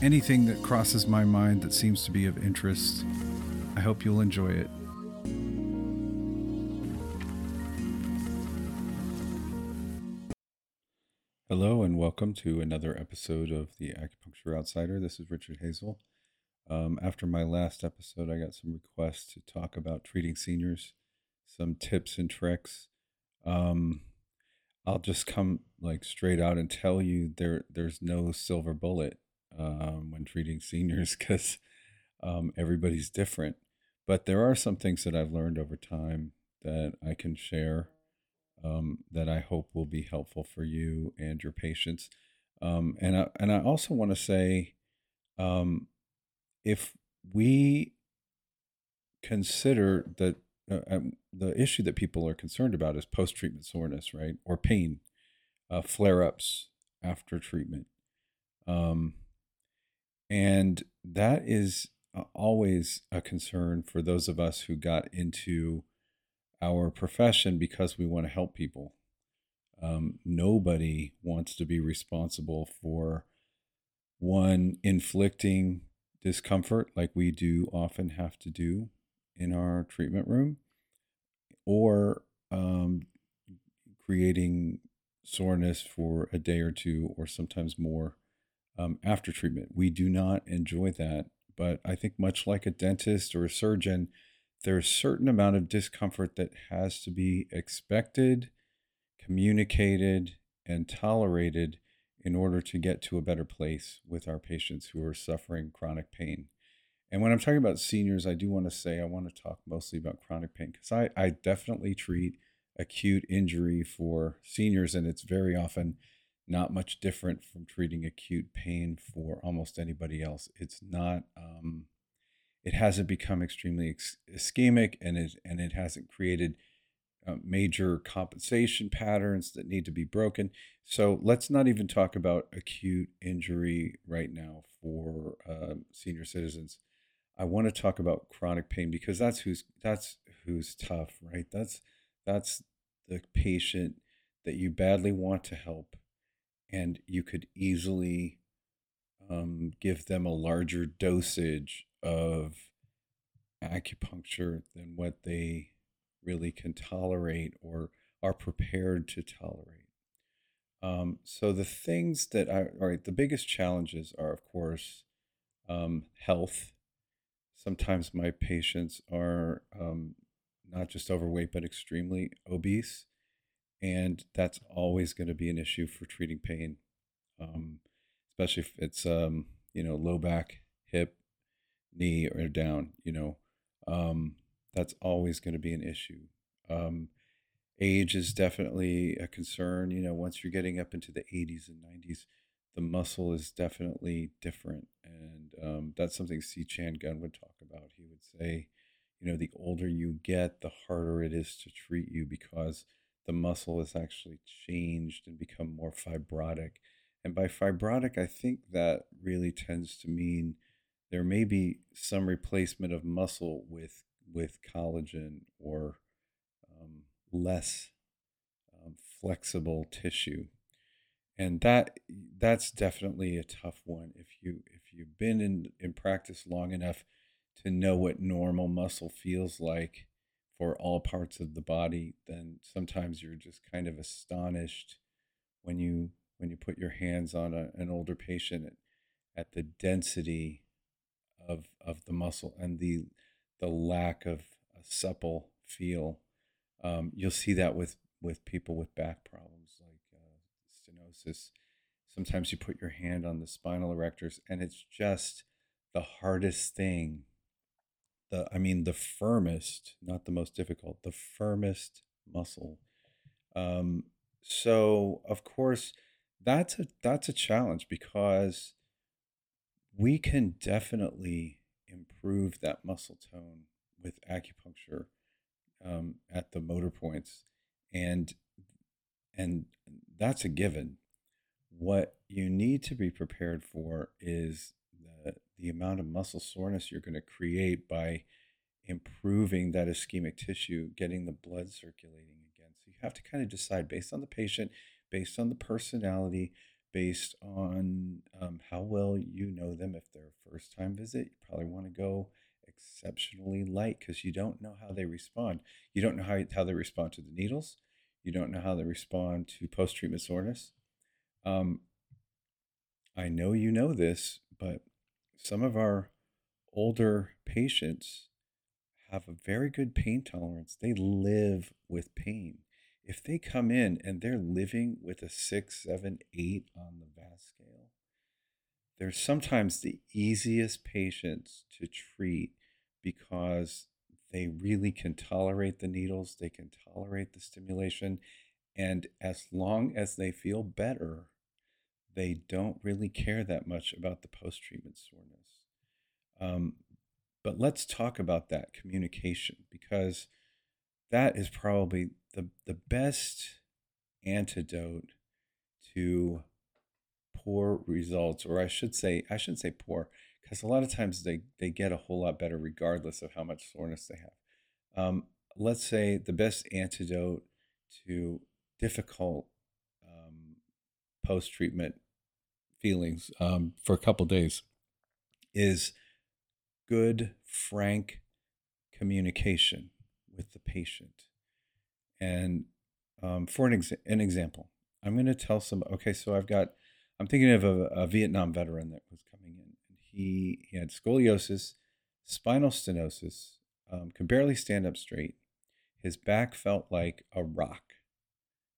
anything that crosses my mind that seems to be of interest. I hope you'll enjoy it. Hello, and welcome to another episode of the Acupuncture Outsider. This is Richard Hazel. Um, after my last episode, I got some requests to talk about treating seniors, some tips and tricks. Um, I'll just come like straight out and tell you there there's no silver bullet um, when treating seniors because um, everybody's different. But there are some things that I've learned over time that I can share um, that I hope will be helpful for you and your patients. Um, and I, and I also want to say, um, if we consider that uh, um, the issue that people are concerned about is post treatment soreness, right, or pain, uh, flare ups after treatment. Um, and that is uh, always a concern for those of us who got into our profession because we want to help people. Um, nobody wants to be responsible for one inflicting discomfort like we do often have to do in our treatment room or um, creating soreness for a day or two or sometimes more um, after treatment. We do not enjoy that. But I think, much like a dentist or a surgeon, there's a certain amount of discomfort that has to be expected, communicated, and tolerated in order to get to a better place with our patients who are suffering chronic pain. And when I'm talking about seniors, I do want to say I want to talk mostly about chronic pain because I, I definitely treat acute injury for seniors, and it's very often not much different from treating acute pain for almost anybody else. It's not, um, it hasn't become extremely ischemic and it, and it hasn't created uh, major compensation patterns that need to be broken. So let's not even talk about acute injury right now for uh, senior citizens. I want to talk about chronic pain because that's who's that's who's tough, right? That's that's the patient that you badly want to help and you could easily um, give them a larger dosage of acupuncture than what they really can tolerate or are prepared to tolerate. Um, so the things that I, all right, the biggest challenges are, of course, um, health. Sometimes my patients are um, not just overweight, but extremely obese and that's always going to be an issue for treating pain, um, especially if it's um, you know low back, hip, knee, or down. You know, um, that's always going to be an issue. Um, age is definitely a concern. You know, once you're getting up into the 80s and 90s, the muscle is definitely different, and um, that's something C. Chan Gunn would talk about. He would say, you know, the older you get, the harder it is to treat you because the muscle has actually changed and become more fibrotic. And by fibrotic, I think that really tends to mean there may be some replacement of muscle with with collagen or um, less um, flexible tissue, and that that's definitely a tough one. If you if you've been in in practice long enough to know what normal muscle feels like, for all parts of the body, then sometimes you're just kind of astonished when you when you put your hands on a, an older patient at, at the density of of the muscle and the the lack of a supple feel. Um, you'll see that with with people with back problems like uh, stenosis. Sometimes you put your hand on the spinal erectors, and it's just the hardest thing the I mean the firmest, not the most difficult, the firmest muscle. Um, so of course that's a that's a challenge because we can definitely improve that muscle tone with acupuncture um, at the motor points, and and that's a given. What you need to be prepared for is the amount of muscle soreness you're going to create by improving that ischemic tissue, getting the blood circulating again. So you have to kind of decide based on the patient, based on the personality, based on um, how well you know them. If they're a first time visit, you probably want to go exceptionally light because you don't know how they respond. You don't know how, how they respond to the needles. You don't know how they respond to post treatment soreness. Um, I know you know this, but some of our older patients have a very good pain tolerance. They live with pain. If they come in and they're living with a six, seven, eight on the VAS scale, they're sometimes the easiest patients to treat because they really can tolerate the needles, they can tolerate the stimulation, and as long as they feel better, they don't really care that much about the post treatment soreness. Um, but let's talk about that communication because that is probably the, the best antidote to poor results, or I should say, I shouldn't say poor, because a lot of times they, they get a whole lot better regardless of how much soreness they have. Um, let's say the best antidote to difficult post treatment feelings um, for a couple days is good, frank communication with the patient. And um, for an, ex- an example, I'm going to tell some, okay, so I've got, I'm thinking of a, a Vietnam veteran that was coming in. And he, he had scoliosis, spinal stenosis, um, could barely stand up straight. His back felt like a rock.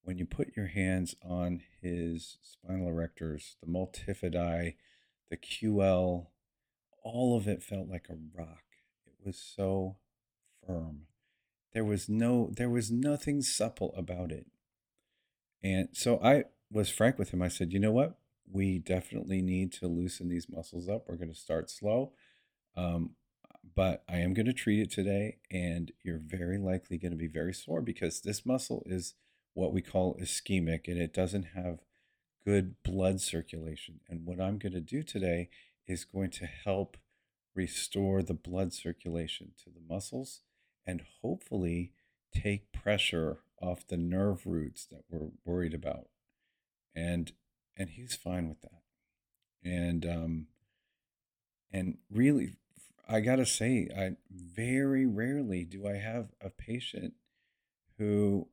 When you put your hands on his spinal erectors, the multifidi, the QL, all of it felt like a rock. It was so firm. There was no there was nothing supple about it. And so I was frank with him. I said, "You know what? We definitely need to loosen these muscles up. We're going to start slow. Um, but I am going to treat it today, and you're very likely going to be very sore because this muscle is what we call ischemic and it doesn't have good blood circulation. And what I'm going to do today is going to help restore the blood circulation to the muscles and hopefully take pressure off the nerve roots that we're worried about. And and he's fine with that. And um and really I got to say I very rarely do I have a patient who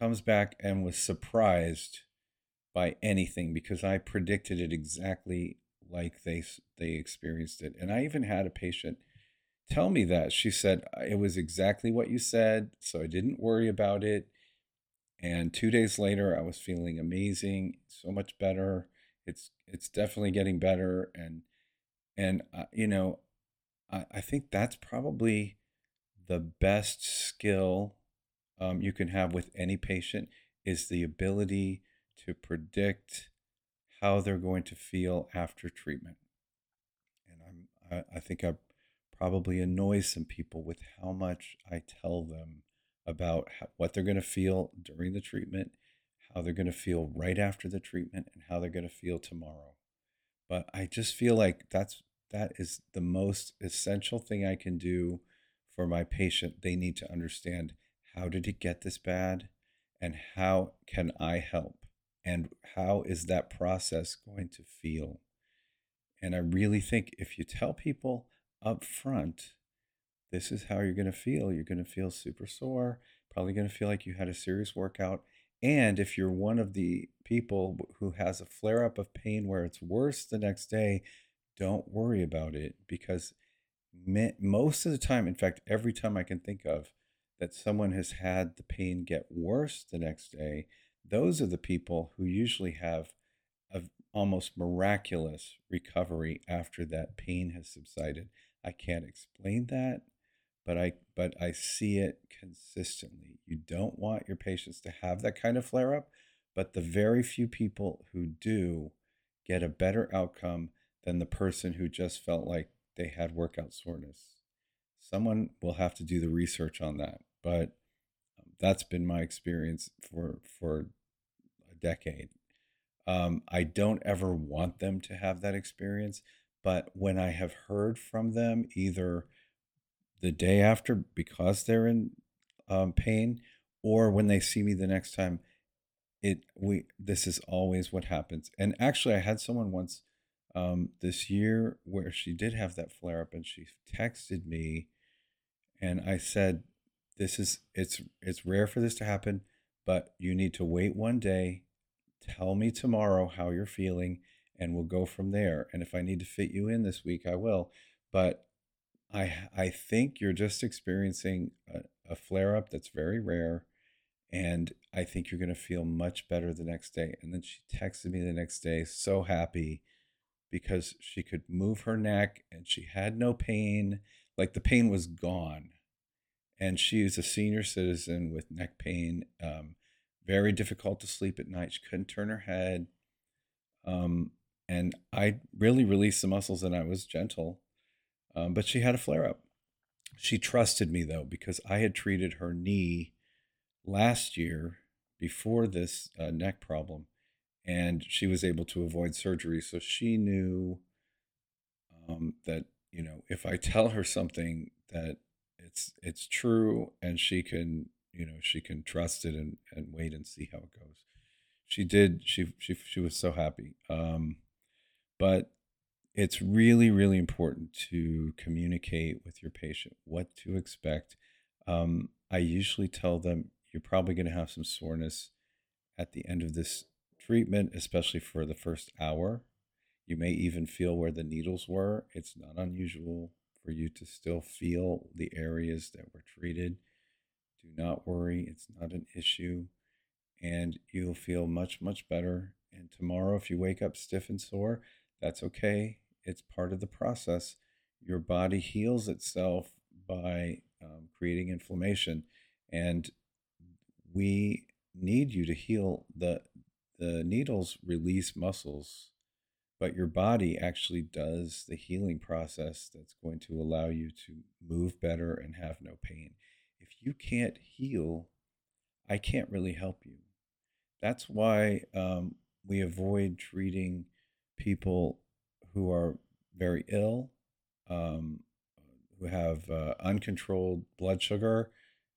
comes back and was surprised by anything because I predicted it exactly like they they experienced it. And I even had a patient tell me that. She said it was exactly what you said, so I didn't worry about it. And 2 days later I was feeling amazing, so much better. It's it's definitely getting better and and uh, you know, I, I think that's probably the best skill um, you can have with any patient is the ability to predict how they're going to feel after treatment. And I'm, I, I think I probably annoy some people with how much I tell them about how, what they're going to feel during the treatment, how they're going to feel right after the treatment, and how they're going to feel tomorrow. But I just feel like that's that is the most essential thing I can do for my patient. They need to understand how did it get this bad and how can I help? and how is that process going to feel? And I really think if you tell people up front, this is how you're going to feel, you're going to feel super sore, probably going to feel like you had a serious workout. And if you're one of the people who has a flare up of pain where it's worse the next day, don't worry about it because most of the time, in fact, every time I can think of that someone has had the pain get worse the next day, those are the people who usually have a almost miraculous recovery after that pain has subsided. I can't explain that, but I but I see it consistently. You don't want your patients to have that kind of flare up, but the very few people who do get a better outcome than the person who just felt like they had workout soreness. Someone will have to do the research on that, but um, that's been my experience for for a decade. Um, I don't ever want them to have that experience, but when I have heard from them, either the day after because they're in um, pain, or when they see me the next time, it we this is always what happens. And actually, I had someone once um, this year where she did have that flare up, and she texted me, and I said, "This is it's it's rare for this to happen, but you need to wait one day. Tell me tomorrow how you're feeling." And we'll go from there. And if I need to fit you in this week, I will. But I I think you're just experiencing a, a flare up that's very rare, and I think you're going to feel much better the next day. And then she texted me the next day, so happy because she could move her neck and she had no pain, like the pain was gone. And she is a senior citizen with neck pain, um, very difficult to sleep at night. She couldn't turn her head. Um, and I really released the muscles and I was gentle um, but she had a flare up. She trusted me though, because I had treated her knee last year before this uh, neck problem, and she was able to avoid surgery. So she knew um, that you know if I tell her something that it's it's true, and she can you know she can trust it and and wait and see how it goes. She did. She she she was so happy. Um, but it's really, really important to communicate with your patient what to expect. Um, I usually tell them you're probably going to have some soreness at the end of this treatment, especially for the first hour. You may even feel where the needles were. It's not unusual for you to still feel the areas that were treated. Do not worry, it's not an issue. And you'll feel much, much better. And tomorrow, if you wake up stiff and sore, that's okay. It's part of the process. Your body heals itself by um, creating inflammation, and we need you to heal. the The needles release muscles, but your body actually does the healing process that's going to allow you to move better and have no pain. If you can't heal, I can't really help you. That's why um, we avoid treating people who are very ill, um, who have uh, uncontrolled blood sugar,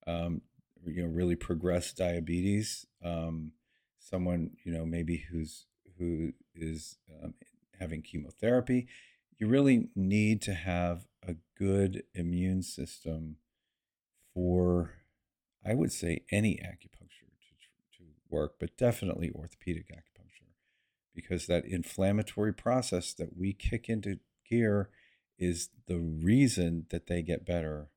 um, you know, really progressed diabetes, um, someone you know maybe who's who is um, having chemotherapy. You really need to have a good immune system for, I would say, any acupuncture to, to work, but definitely orthopedic acupuncture because that inflammatory process that we kick into gear is the reason that they get better.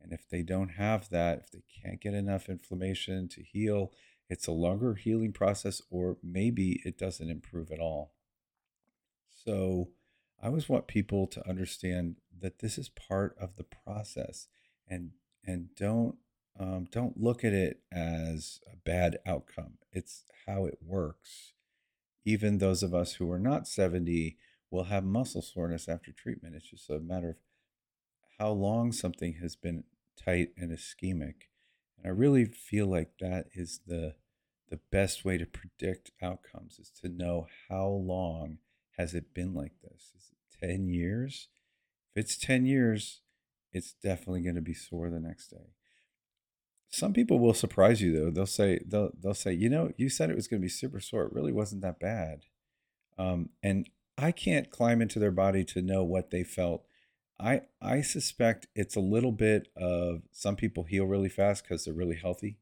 And if they don't have that, if they can't get enough inflammation to heal, it's a longer healing process, or maybe it doesn't improve at all. So, I always want people to understand that this is part of the process, and and don't um, don't look at it as a bad outcome. It's how it works even those of us who are not 70 will have muscle soreness after treatment. It's just a matter of how long something has been tight and ischemic. And I really feel like that is the the best way to predict outcomes is to know how long has it been like this? Is it 10 years? If it's 10 years, it's definitely going to be sore the next day. Some people will surprise you though. They'll say they'll they'll say, you know, you said it was going to be super sore. It really wasn't that bad. Um, and I can't climb into their body to know what they felt. I I suspect it's a little bit of some people heal really fast because they're really healthy,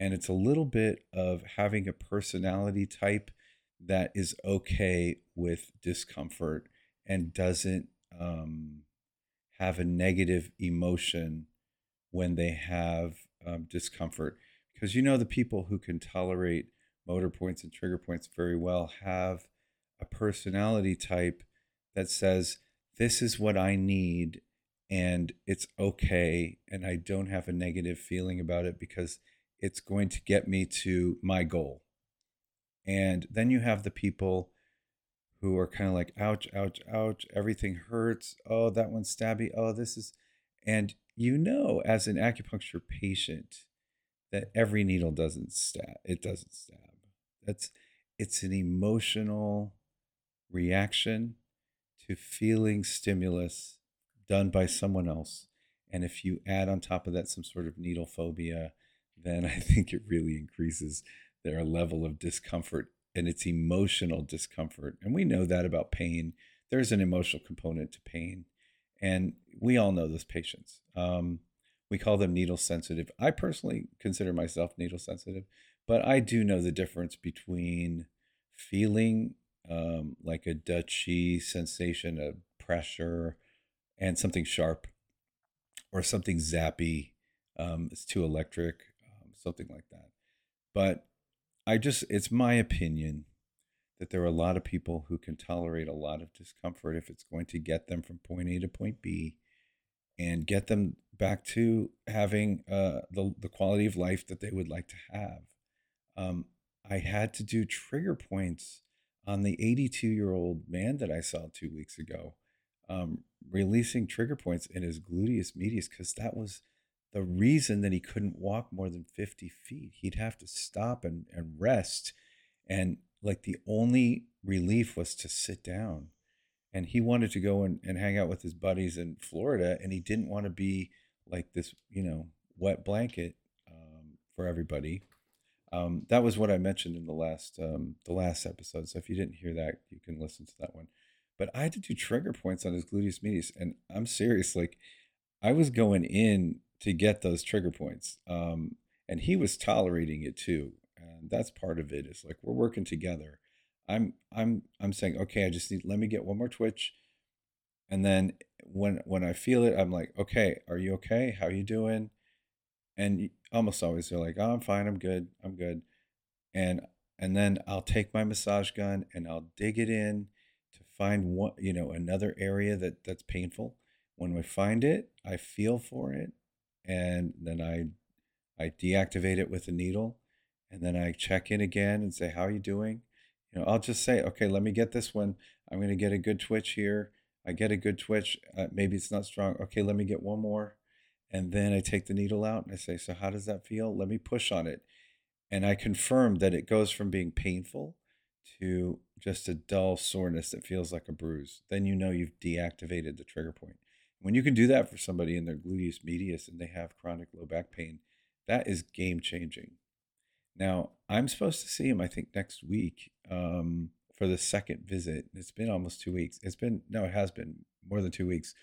and it's a little bit of having a personality type that is okay with discomfort and doesn't um, have a negative emotion when they have um, discomfort because you know the people who can tolerate motor points and trigger points very well have a personality type that says this is what I need and it's okay and I don't have a negative feeling about it because it's going to get me to my goal. And then you have the people who are kind of like, ouch, ouch, ouch, everything hurts. Oh, that one's stabby. Oh, this is, and you know, as an acupuncture patient, that every needle doesn't stab. It doesn't stab. That's, it's an emotional reaction to feeling stimulus done by someone else. And if you add on top of that some sort of needle phobia, then I think it really increases their level of discomfort and it's emotional discomfort. And we know that about pain. There's an emotional component to pain. And we all know those patients. Um, we call them needle sensitive. I personally consider myself needle sensitive, but I do know the difference between feeling um, like a deqi sensation, of pressure, and something sharp or something zappy. Um, it's too electric, um, something like that. But I just, it's my opinion that there are a lot of people who can tolerate a lot of discomfort if it's going to get them from point A to point B and get them back to having uh, the, the quality of life that they would like to have. Um, I had to do trigger points on the 82 year old man that I saw two weeks ago, um, releasing trigger points in his gluteus medius because that was the reason that he couldn't walk more than 50 feet. He'd have to stop and, and rest. And like the only relief was to sit down. And he wanted to go and, and hang out with his buddies in Florida. And he didn't want to be like this, you know, wet blanket um, for everybody. Um, that was what I mentioned in the last um, the last episode. So if you didn't hear that, you can listen to that one. But I had to do trigger points on his gluteus medius, and I'm serious. Like I was going in to get those trigger points, um, and he was tolerating it too. And that's part of it. it. Is like we're working together. I'm I'm I'm saying okay. I just need let me get one more twitch, and then when when I feel it, I'm like, okay, are you okay? How you doing? and almost always they're like, "Oh, I'm fine. I'm good. I'm good." And and then I'll take my massage gun and I'll dig it in to find one, you know, another area that that's painful. When we find it, I feel for it, and then I I deactivate it with a needle, and then I check in again and say, "How are you doing?" You know, I'll just say, "Okay, let me get this one. I'm going to get a good twitch here. I get a good twitch. Uh, maybe it's not strong. Okay, let me get one more." And then I take the needle out and I say, So, how does that feel? Let me push on it. And I confirm that it goes from being painful to just a dull soreness that feels like a bruise. Then you know you've deactivated the trigger point. When you can do that for somebody in their gluteus medius and they have chronic low back pain, that is game changing. Now, I'm supposed to see him, I think, next week um, for the second visit. It's been almost two weeks. It's been, no, it has been more than two weeks.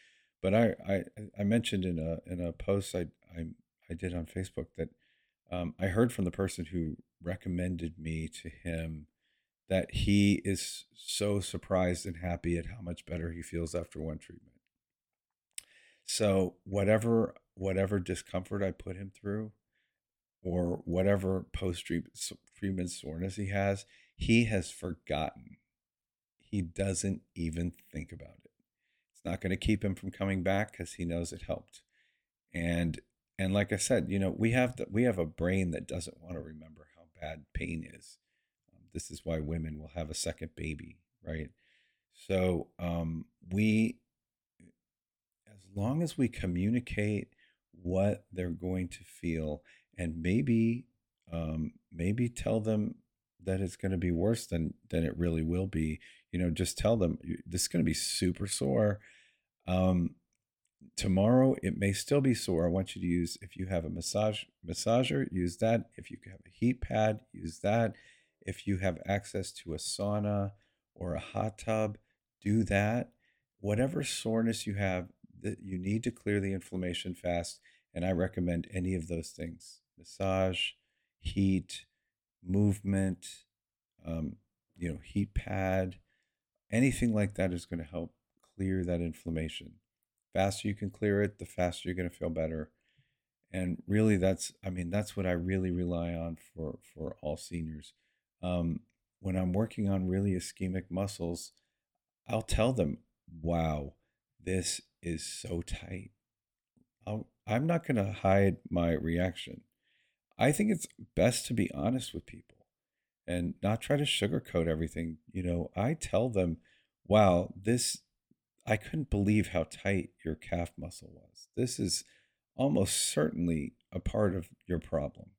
But I, I, I mentioned in a in a post I I, I did on Facebook that um, I heard from the person who recommended me to him that he is so surprised and happy at how much better he feels after one treatment. So whatever whatever discomfort I put him through, or whatever post treatment soreness he has, he has forgotten. He doesn't even think about it It's not going to keep him from coming back because he knows it helped. And and like I said, you know, we have the, we have a brain that doesn't want to remember how bad pain is. Um, this is why women will have a second baby, right? So um, we, as long as we communicate what they're going to feel, and maybe um, maybe tell them that it's going to be worse than than it really will be. You know, just tell them this is going to be super sore um, tomorrow it may still be sore. I want you to use if you have a massage massager, use that. If you have a heat pad, use that. If you have access to a sauna or a hot tub, do that. Whatever soreness you have, that you need to clear the inflammation fast. And I recommend any of those things: massage, heat, movement, um, you know, heat pad, anything like that is going to help clear that inflammation. Faster you can clear it, the faster you're going to feel better. And really, that's I mean that's what I really rely on for for all seniors. Um, when I'm working on really ischemic muscles, I'll tell them, "Wow, this is so tight." I'm not going to hide my reaction. I think it's best to be honest with people and not try to sugarcoat everything. You know, I tell them, wow, this, I couldn't believe how tight your calf muscle was. This is almost certainly a part of your problem.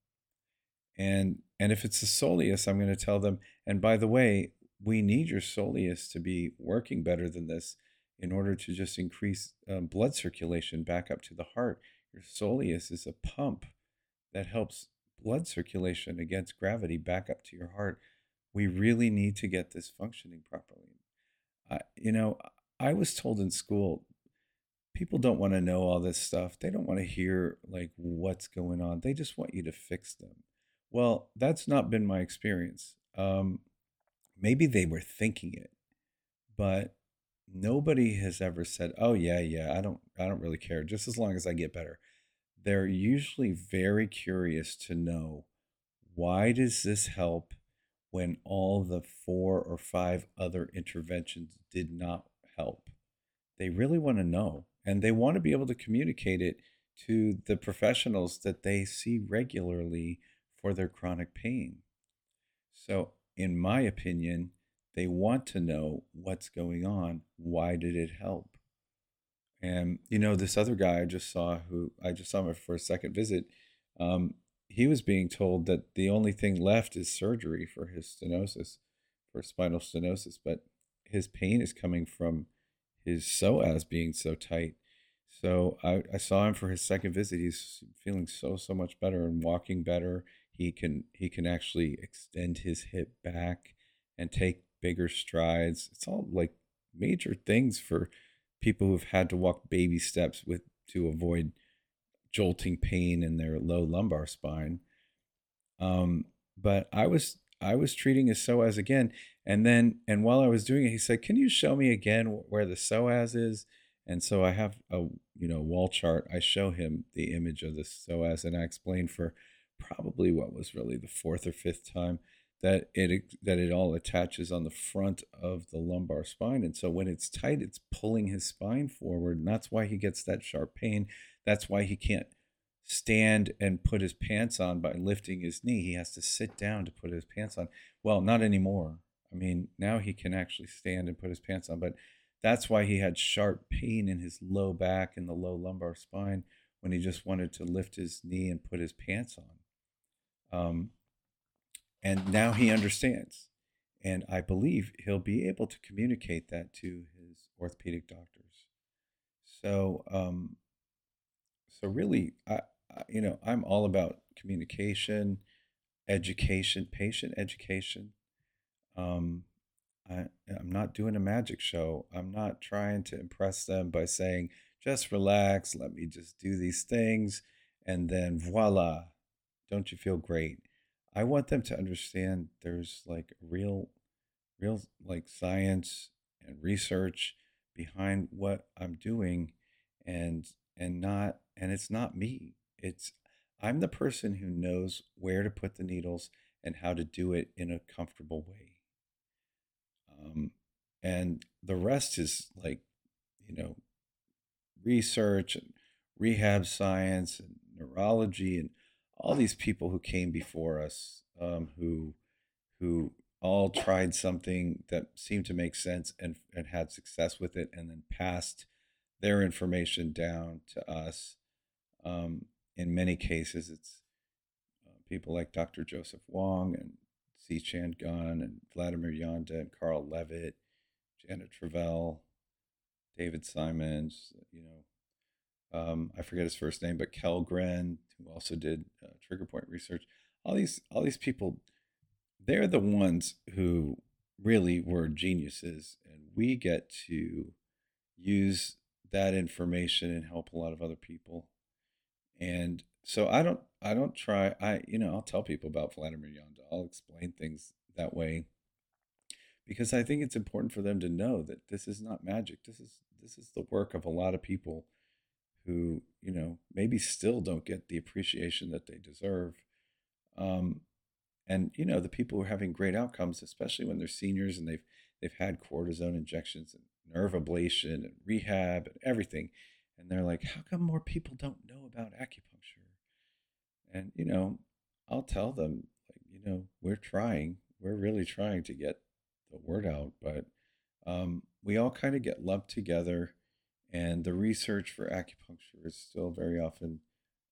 And and if it's a soleus, I'm going to tell them, and by the way, we need your soleus to be working better than this in order to just increase um, blood circulation back up to the heart. Your soleus is a pump that helps blood circulation against gravity back up to your heart. We really need to get this functioning properly. I, you know, I was told in school, people don't want to know all this stuff. They don't want to hear like what's going on. They just want you to fix them. Well, that's not been my experience. Um, maybe they were thinking it, but nobody has ever said, "Oh yeah, yeah, I don't I don't really care just as long as I get better." They're usually very curious to know why does this help when all the four or five other interventions did not help. They really want to know and they want to be able to communicate it to the professionals that they see regularly for their chronic pain. So, in my opinion, they want to know what's going on. Why did it help? And you know, this other guy I just saw, who I just saw him for a second visit, um, he was being told that the only thing left is surgery for his stenosis, for spinal stenosis. But his pain is coming from his psoas being so tight. So I, I saw him for his second visit. He's feeling so so much better and walking better. He can he can actually extend his hip back and take bigger strides. It's all like major things for people who've had to walk baby steps with to avoid jolting pain in their low lumbar spine. Um, but I was I was treating his psoas again, and then and while I was doing it, he said, "Can you show me again where the psoas is?" And so I have a you know wall chart. I show him the image of the psoas, and I explain for probably what was really the fourth or fifth time that it that it all attaches on the front of the lumbar spine. And so when it's tight it's pulling his spine forward and that's why he gets that sharp pain. That's why he can't stand and put his pants on by lifting his knee. He has to sit down to put his pants on. Well not anymore. I mean now he can actually stand and put his pants on but that's why he had sharp pain in his low back and the low lumbar spine when he just wanted to lift his knee and put his pants on. Um, and now he understands. And I believe he'll be able to communicate that to his orthopedic doctors. So, um, so really, I, I, you know, I'm all about communication, education, patient education. Um, I, I'm not doing a magic show. I'm not trying to impress them by saying, just relax, let me just do these things, and then voila, don't you feel great? I want them to understand there's like real, real like science and research behind what I'm doing, and and not and it's not me. It's I'm the person who knows where to put the needles and how to do it in a comfortable way. Um, and the rest is like, you know, research and rehab science and neurology and all these people who came before us um, who who all tried something that seemed to make sense and, and had success with it and then passed their information down to us. Um, in many cases, it's uh, people like Dr. Joseph Wong and C. Chan Gunn and Vladimir Janda and Carl Lewit, Janet Travell, David Simons, you know, um, I forget his first name, but Kellgren, who also did uh, trigger point research. All these, all these people, they're the ones who really were geniuses, and we get to use that information and help a lot of other people. And so I don't, I don't try. I, you know, I'll tell people about Vladimir Janda. I'll explain things that way because I think it's important for them to know that this is not magic. This is this is the work of a lot of people who you know maybe still don't get the appreciation that they deserve um, and you know the people who are having great outcomes especially when they're seniors and they've they've had cortisone injections and nerve ablation and rehab and everything and they're like how come more people don't know about acupuncture? And you know i'll tell them like you know we're trying we're really trying to get the word out, but um, we all kind of get lumped together, and the research for acupuncture is still very often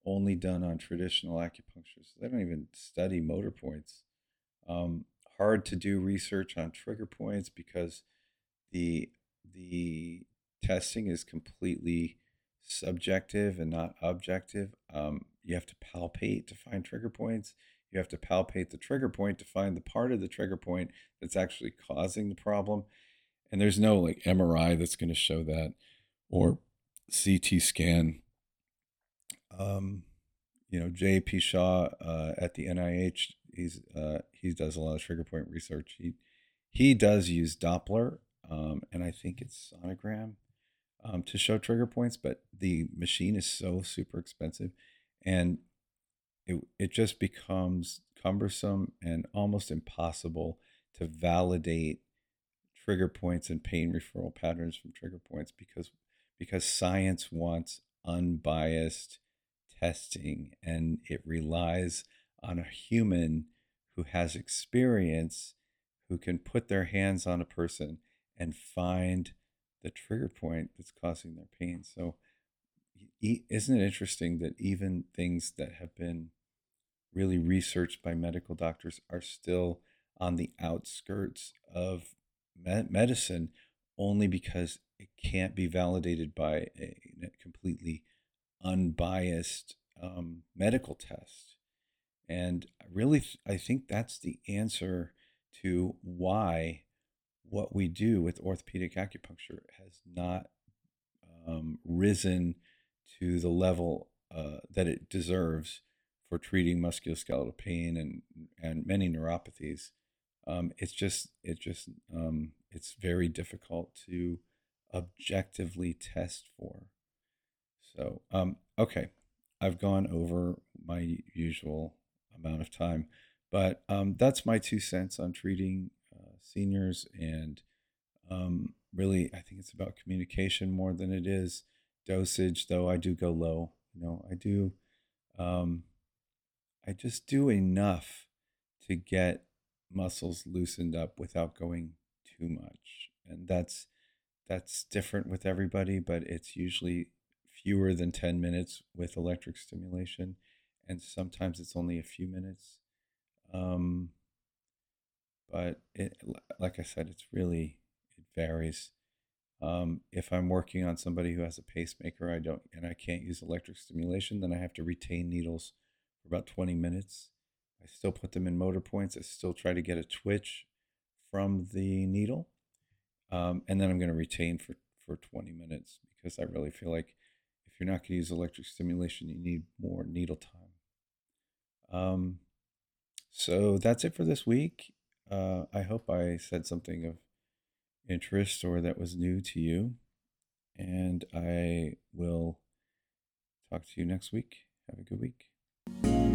only done on traditional acupuncture. So they don't even study motor points. Um, hard to do research on trigger points because the the testing is completely subjective and not objective. Um, you have to palpate to find trigger points. You have to palpate the trigger point to find the part of the trigger point that's actually causing the problem. And there's no like MRI that's going to show that or CT scan. Um, you know, J.P. Shah uh, at the NIH, he's uh, he does a lot of trigger point research. He he does use Doppler, um, and I think it's sonogram um, to show trigger points, but the machine is so super expensive, and it it just becomes cumbersome and almost impossible to validate trigger points and pain referral patterns from trigger points because because science wants unbiased testing and it relies on a human who has experience who can put their hands on a person and find the trigger point that's causing their pain. So isn't it interesting that even things that have been really researched by medical doctors are still on the outskirts of medicine only because it can't be validated by a completely unbiased um, medical test. And really, I think that's the answer to why what we do with orthopedic acupuncture has not um, risen to the level uh, that it deserves for treating musculoskeletal pain and and many neuropathies. Um, it's just it just um, it's very difficult to objectively test for. So um, okay, I've gone over my usual amount of time, but um, that's my two cents on treating uh, seniors and um, really I think it's about communication more than it is dosage. Though I do go low, you know, I do. Um, I just do enough to get muscles loosened up without going too much. And that's that's different with everybody, but it's usually fewer than 10 minutes with electric stimulation and sometimes it's only a few minutes. Um, but it like I said it's really it varies. Um, if I'm working on somebody who has a pacemaker, I don't and I can't use electric stimulation, then I have to retain needles for about 20 minutes. I still put them in motor points. I still try to get a twitch from the needle. Um, and then I'm going to retain for, for 20 minutes because I really feel like if you're not going to use electric stimulation, you need more needle time. Um, so that's it for this week. Uh, I hope I said something of interest or that was new to you. And I will talk to you next week. Have a good week.